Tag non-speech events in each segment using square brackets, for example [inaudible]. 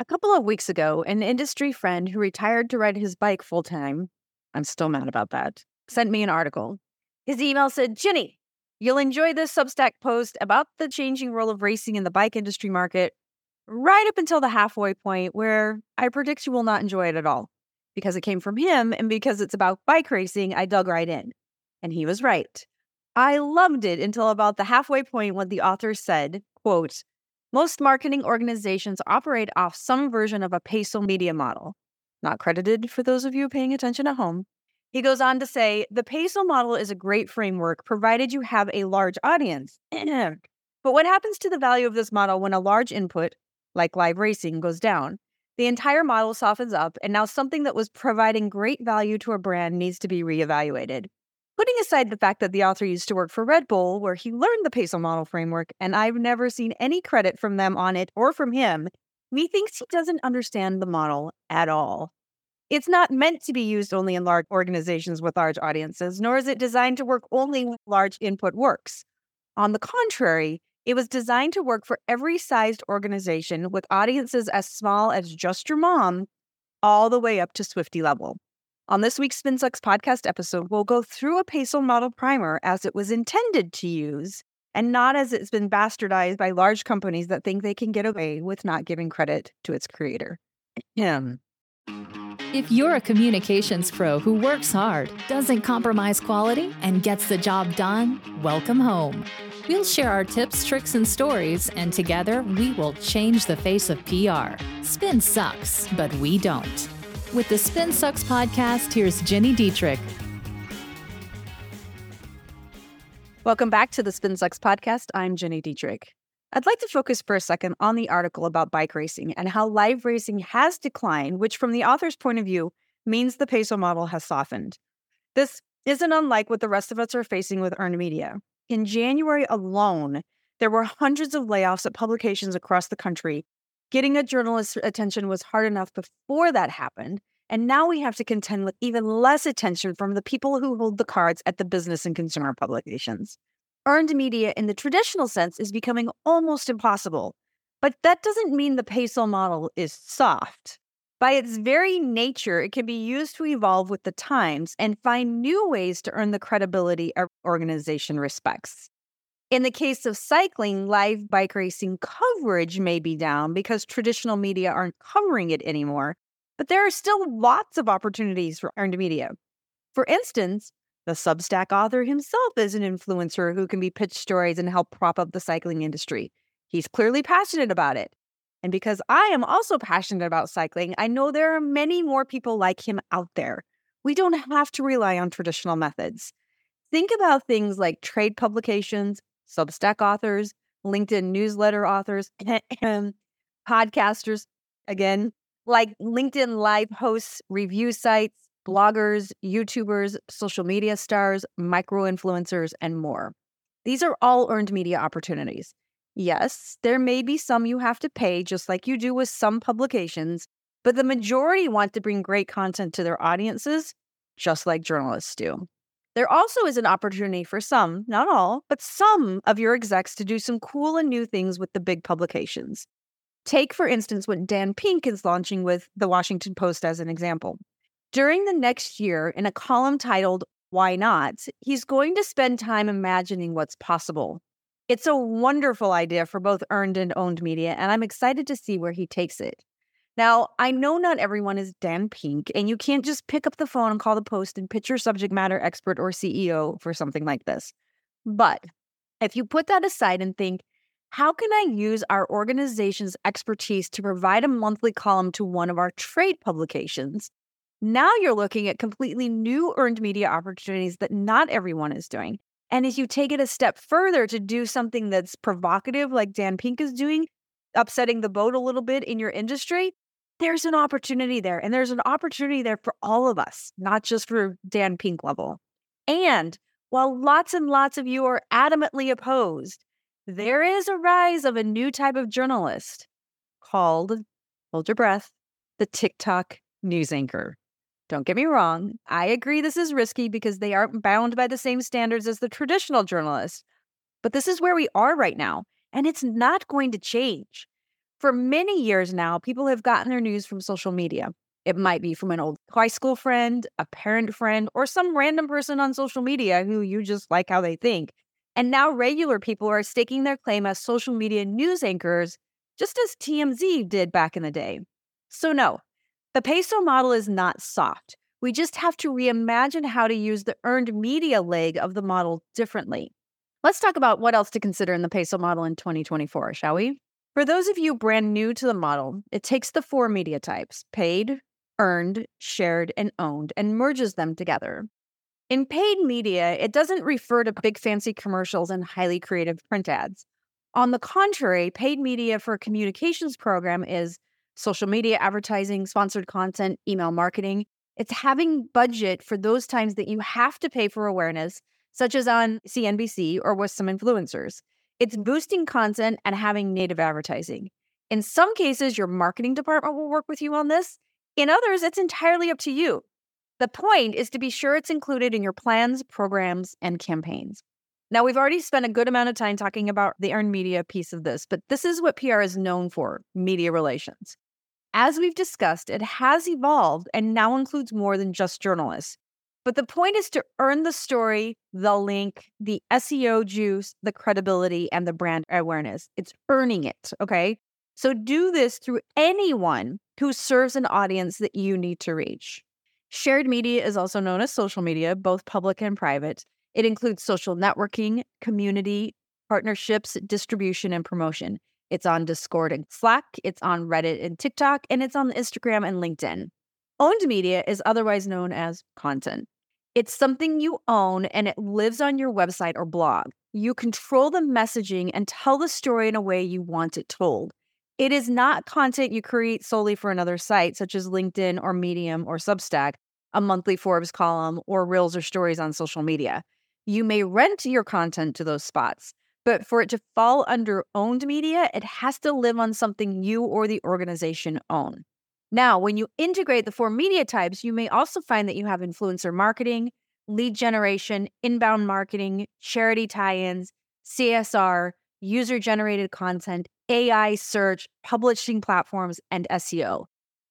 A couple of weeks ago, an industry friend who retired to ride his bike full time, I'm still mad about that, sent me an article. His email said, Gini, you'll enjoy this Substack post about the changing role of racing in the bike industry market right up until the halfway point where I predict you will not enjoy it at all. Because it came from him and because it's about bike racing, I dug right in. And he was right. I loved it until about the halfway point when the author said, quote, most marketing organizations operate off some version of a peso media model. Not credited for those of you paying attention at home. He goes on to say the peso model is a great framework provided you have a large audience. [clears throat] but what happens to the value of this model when a large input, like live racing, goes down? The entire model softens up, and now something that was providing great value to a brand needs to be reevaluated. Putting aside the fact that the author used to work for Red Bull, where he learned the Peso model framework, and I've never seen any credit from them on it or from him, methinks he doesn't understand the model at all. It's not meant to be used only in large organizations with large audiences, nor is it designed to work only when large input works. On the contrary, it was designed to work for every sized organization with audiences as small as just your mom, all the way up to Swifty level. On this week's SpinSucks podcast episode, we'll go through a Peso model primer as it was intended to use and not as it's been bastardized by large companies that think they can get away with not giving credit to its creator. Him. If you're a communications pro who works hard, doesn't compromise quality, and gets the job done, welcome home. We'll share our tips, tricks, and stories, and together we will change the face of PR. Spin sucks, but we don't. With the Spin Sucks podcast, here's Gini Dietrich. Welcome back to the Spin Sucks podcast. I'm Gini Dietrich. I'd like to focus for a second on the article about bike racing and how live racing has declined, which, from the author's point of view, means the peso model has softened. This isn't unlike what the rest of us are facing with earned media. In January alone, there were hundreds of layoffs at publications across the country Getting a journalist's attention was hard enough before that happened. And now we have to contend with even less attention from the people who hold the cards at the business and consumer publications. Earned media in the traditional sense is becoming almost impossible. But that doesn't mean the peso model is soft. By its very nature, it can be used to evolve with the times and find new ways to earn the credibility our organization respects. In the case of cycling, live bike racing coverage may be down because traditional media aren't covering it anymore, but there are still lots of opportunities for earned media. For instance, the Substack author himself is an influencer who can be pitched stories and help prop up the cycling industry. He's clearly passionate about it. And because I am also passionate about cycling, I know there are many more people like him out there. We don't have to rely on traditional methods. Think about things like trade publications, Substack authors, LinkedIn newsletter authors, [clears throat] podcasters, again, like LinkedIn live hosts, review sites, bloggers, YouTubers, social media stars, micro influencers, and more. These are all earned media opportunities. Yes, there may be some you have to pay, just like you do with some publications, but the majority want to bring great content to their audiences, just like journalists do. There also is an opportunity for some, not all, but some of your execs to do some cool and new things with the big publications. Take, for instance, what Dan Pink is launching with the Washington Post as an example. During the next year, in a column titled Why Not, he's going to spend time imagining what's possible. It's a wonderful idea for both earned and owned media, and I'm excited to see where he takes it. Now, I know not everyone is Dan Pink, and you can't just pick up the phone and call the post and pitch your subject matter expert or CEO for something like this. But if you put that aside and think, how can I use our organization's expertise to provide a monthly column to one of our trade publications? Now you're looking at completely new earned media opportunities that not everyone is doing. And as you take it a step further to do something that's provocative, like Dan Pink is doing, upsetting the boat a little bit in your industry, there's an opportunity there. And there's an opportunity there for all of us, not just for Dan Pink level. And while lots and lots of you are adamantly opposed, there is a rise of a new type of journalist called, hold your breath, the TikTok news anchor. Don't get me wrong, I agree this is risky because they aren't bound by the same standards as the traditional journalist. But this is where we are right now, and it's not going to change. For many years now, people have gotten their news from social media. It might be from an old high school friend, a parent friend, or some random person on social media who you just like how they think. And now regular people are staking their claim as social media news anchors, just as TMZ did back in the day. So, no, the peso model is not soft. We just have to reimagine how to use the earned media leg of the model differently. Let's talk about what else to consider in the peso model in 2024, shall we? For those of you brand new to the model, it takes the four media types paid, earned, shared, and owned and merges them together. In paid media, it doesn't refer to big fancy commercials and highly creative print ads. On the contrary, paid media for a communications program is social media advertising, sponsored content, email marketing. It's having budget for those times that you have to pay for awareness, such as on CNBC or with some influencers. It's boosting content and having native advertising. In some cases, your marketing department will work with you on this. In others, it's entirely up to you. The point is to be sure it's included in your plans, programs, and campaigns. Now, we've already spent a good amount of time talking about the earned media piece of this, but this is what PR is known for media relations. As we've discussed, it has evolved and now includes more than just journalists. But the point is to earn the story, the link, the SEO juice, the credibility, and the brand awareness. It's earning it. Okay. So do this through anyone who serves an audience that you need to reach. Shared media is also known as social media, both public and private. It includes social networking, community, partnerships, distribution, and promotion. It's on Discord and Slack, it's on Reddit and TikTok, and it's on Instagram and LinkedIn. Owned media is otherwise known as content. It's something you own and it lives on your website or blog. You control the messaging and tell the story in a way you want it told. It is not content you create solely for another site, such as LinkedIn or Medium or Substack, a monthly Forbes column, or reels or stories on social media. You may rent your content to those spots, but for it to fall under owned media, it has to live on something you or the organization own. Now, when you integrate the four media types, you may also find that you have influencer marketing, lead generation, inbound marketing, charity tie ins, CSR, user generated content, AI search, publishing platforms, and SEO.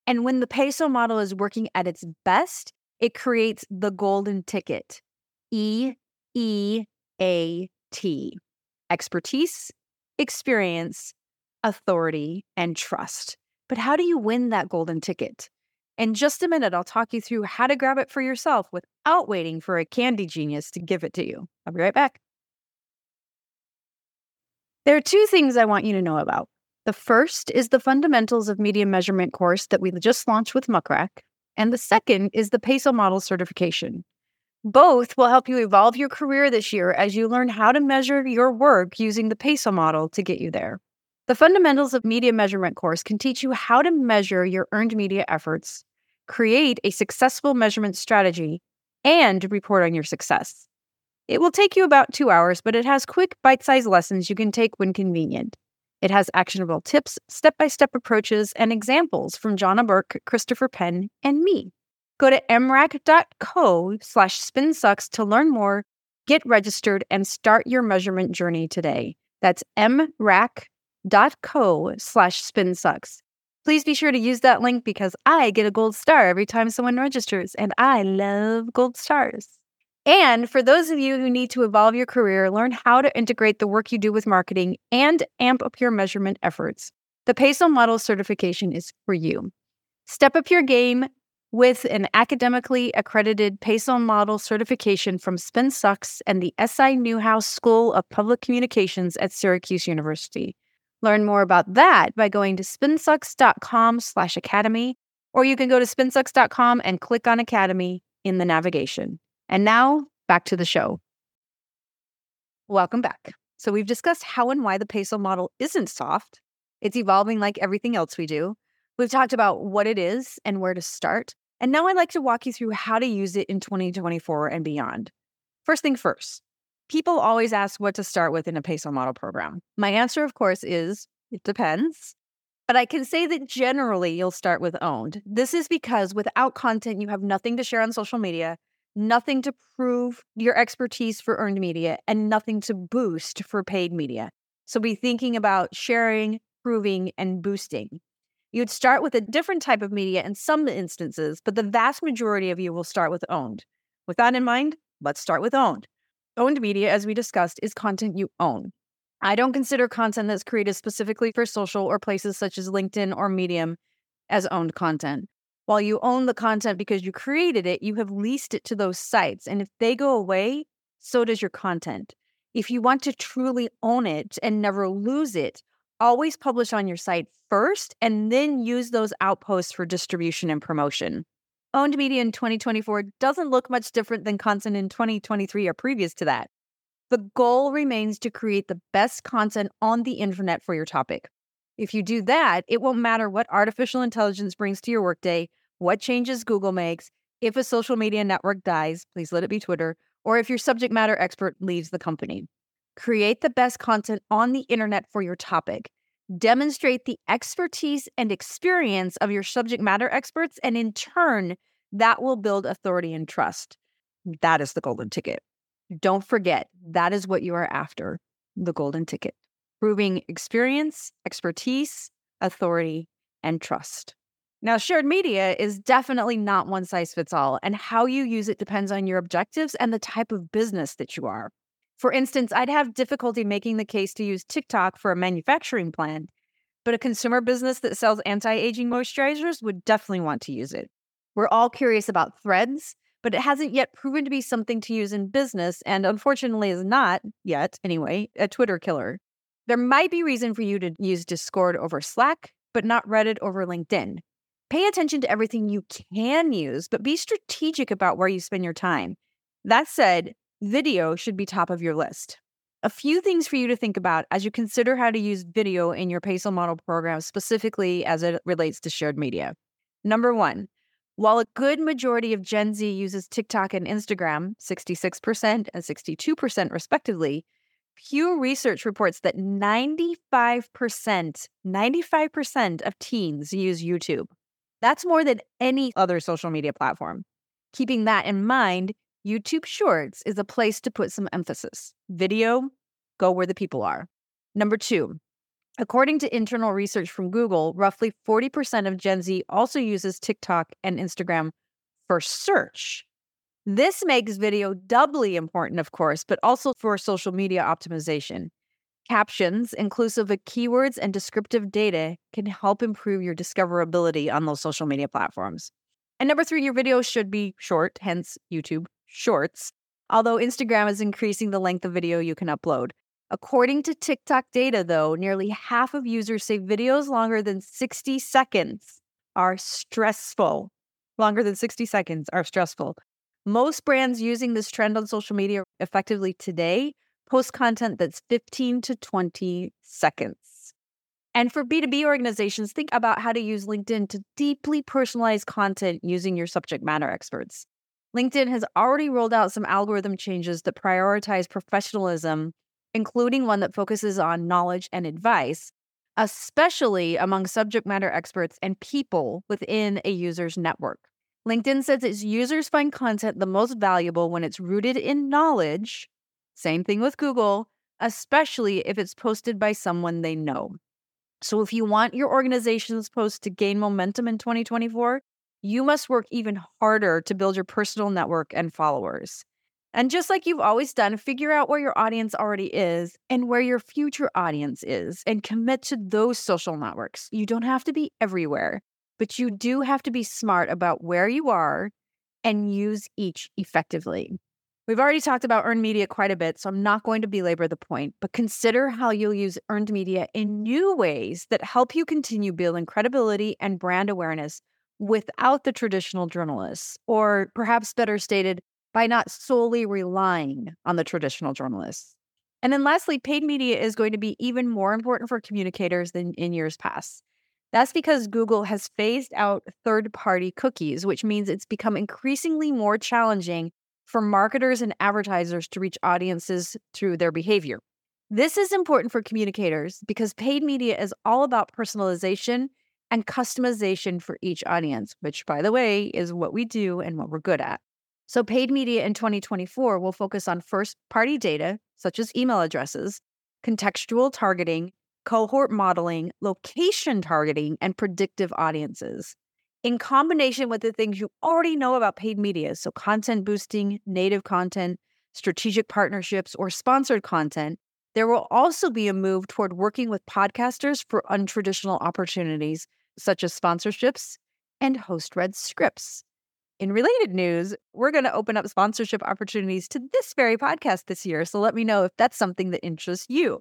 And when the peso model is working at its best, it creates the golden ticket E E A T expertise, experience, authority, and trust. But how do you win that golden ticket? In just a minute, I'll talk you through how to grab it for yourself without waiting for a candy genius to give it to you. I'll be right back. There are two things I want you to know about. The first is the Fundamentals of Media Measurement course that we just launched with Muck Rack, and the second is the PESO Model certification. Both will help you evolve your career this year as you learn how to measure your work using the PESO model to get you there. The Fundamentals of Media Measurement course can teach you how to measure your earned media efforts, create a successful measurement strategy, and report on your success. It will take you about two hours, but it has quick, bite sized lessons you can take when convenient. It has actionable tips, step by step approaches, and examples from Johna Burke, Christopher Penn, and me. Go to mrac.co slash spinsucks to learn more, get registered, and start your measurement journey today. That's mrac.co co slash spinsucks. Please be sure to use that link because I get a gold star every time someone registers, and I love gold stars. And for those of you who need to evolve your career, learn how to integrate the work you do with marketing and amp up your measurement efforts, the PESO Model certification is for you. Step up your game with an academically accredited PESO Model certification from SpinSucks and the SI Newhouse School of Public Communications at Syracuse University. Learn more about that by going to spinsucks.com slash academy, or you can go to spinsucks.com and click on academy in the navigation. And now back to the show. Welcome back. So we've discussed how and why the peso model isn't soft. It's evolving like everything else we do. We've talked about what it is and where to start. And now I'd like to walk you through how to use it in 2024 and beyond. First thing first, People always ask what to start with in a peso model program. My answer, of course, is it depends. But I can say that generally you'll start with owned. This is because without content, you have nothing to share on social media, nothing to prove your expertise for earned media, and nothing to boost for paid media. So be thinking about sharing, proving, and boosting. You'd start with a different type of media in some instances, but the vast majority of you will start with owned. With that in mind, let's start with owned. Owned media, as we discussed, is content you own. I don't consider content that's created specifically for social or places such as LinkedIn or Medium as owned content. While you own the content because you created it, you have leased it to those sites. And if they go away, so does your content. If you want to truly own it and never lose it, always publish on your site first and then use those outposts for distribution and promotion. Owned media in 2024 doesn't look much different than content in 2023 or previous to that. The goal remains to create the best content on the internet for your topic. If you do that, it won't matter what artificial intelligence brings to your workday, what changes Google makes, if a social media network dies, please let it be Twitter, or if your subject matter expert leaves the company. Create the best content on the internet for your topic. Demonstrate the expertise and experience of your subject matter experts, and in turn, that will build authority and trust. That is the golden ticket. Don't forget, that is what you are after the golden ticket, proving experience, expertise, authority, and trust. Now, shared media is definitely not one size fits all, and how you use it depends on your objectives and the type of business that you are. For instance, I'd have difficulty making the case to use TikTok for a manufacturing plant, but a consumer business that sells anti aging moisturizers would definitely want to use it. We're all curious about threads, but it hasn't yet proven to be something to use in business, and unfortunately is not yet, anyway, a Twitter killer. There might be reason for you to use Discord over Slack, but not Reddit over LinkedIn. Pay attention to everything you can use, but be strategic about where you spend your time. That said, video should be top of your list. A few things for you to think about as you consider how to use video in your PESO model program, specifically as it relates to shared media. Number one, while a good majority of Gen Z uses TikTok and Instagram, 66% and 62% respectively, Pew Research reports that 95%, 95% of teens use YouTube. That's more than any other social media platform. Keeping that in mind, YouTube Shorts is a place to put some emphasis. Video, go where the people are. Number two, According to internal research from Google, roughly 40% of Gen Z also uses TikTok and Instagram for search. This makes video doubly important, of course, but also for social media optimization. Captions, inclusive of keywords and descriptive data, can help improve your discoverability on those social media platforms. And number three, your video should be short, hence YouTube Shorts, although Instagram is increasing the length of video you can upload. According to TikTok data, though, nearly half of users say videos longer than 60 seconds are stressful. Longer than 60 seconds are stressful. Most brands using this trend on social media effectively today post content that's 15 to 20 seconds. And for B2B organizations, think about how to use LinkedIn to deeply personalize content using your subject matter experts. LinkedIn has already rolled out some algorithm changes that prioritize professionalism including one that focuses on knowledge and advice, especially among subject matter experts and people within a user's network. LinkedIn says its users find content the most valuable when it's rooted in knowledge. Same thing with Google, especially if it's posted by someone they know. So, if you want your organization's post to gain momentum in 2024, you must work even harder to build your personal network and followers. And just like you've always done, figure out where your audience already is and where your future audience is and commit to those social networks. You don't have to be everywhere, but you do have to be smart about where you are and use each effectively. We've already talked about earned media quite a bit, so I'm not going to belabor the point, but consider how you'll use earned media in new ways that help you continue building credibility and brand awareness without the traditional journalists, or perhaps better stated, by not solely relying on the traditional journalists. And then lastly, paid media is going to be even more important for communicators than in years past. That's because Google has phased out third party cookies, which means it's become increasingly more challenging for marketers and advertisers to reach audiences through their behavior. This is important for communicators because paid media is all about personalization and customization for each audience, which, by the way, is what we do and what we're good at. So, paid media in 2024 will focus on first party data, such as email addresses, contextual targeting, cohort modeling, location targeting, and predictive audiences. In combination with the things you already know about paid media, so content boosting, native content, strategic partnerships, or sponsored content, there will also be a move toward working with podcasters for untraditional opportunities, such as sponsorships and host read scripts. In related news, we're going to open up sponsorship opportunities to this very podcast this year. So let me know if that's something that interests you.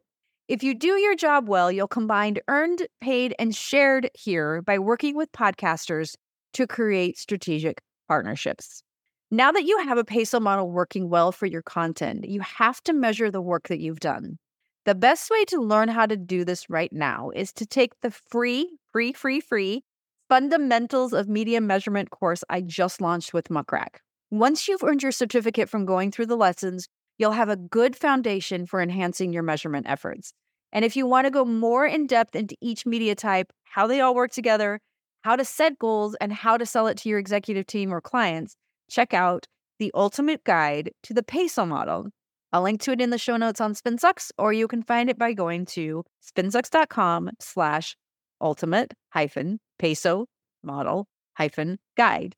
If you do your job well, you'll combine earned, paid, and shared here by working with podcasters to create strategic partnerships. Now that you have a peso model working well for your content, you have to measure the work that you've done. The best way to learn how to do this right now is to take the free, free, free, free Fundamentals of Media Measurement course I just launched with Muck Rack. Once you've earned your certificate from going through the lessons, you'll have a good foundation for enhancing your measurement efforts. And if you want to go more in depth into each media type, how they all work together, how to set goals, and how to sell it to your executive team or clients, check out the ultimate guide to the peso model. I'll link to it in the show notes on SpinSucks, or you can find it by going to spinsucks.com slash ultimate hyphen peso model hyphen guide.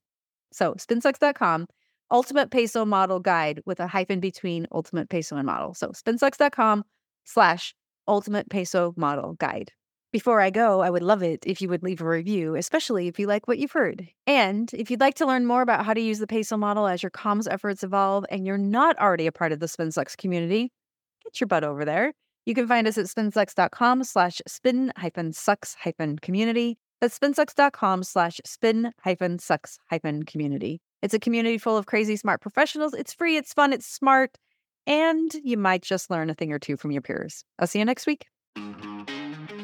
So spinsucks.com, ultimate peso model guide with a hyphen between ultimate peso and model. So spinsucks.com slash ultimate peso model guide. Before I go, I would love it if you would leave a review, especially if you like what you've heard. And if you'd like to learn more about how to use the peso model as your comms efforts evolve and you're not already a part of the SpinSucks community, get your butt over there. You can find us at spinsucks.com slash spin hyphen sucks hyphen community. That's spinsucks.com slash spin hyphen sucks hyphen community. It's a community full of crazy smart professionals. It's free, it's fun, it's smart, and you might just learn a thing or two from your peers. I'll see you next week.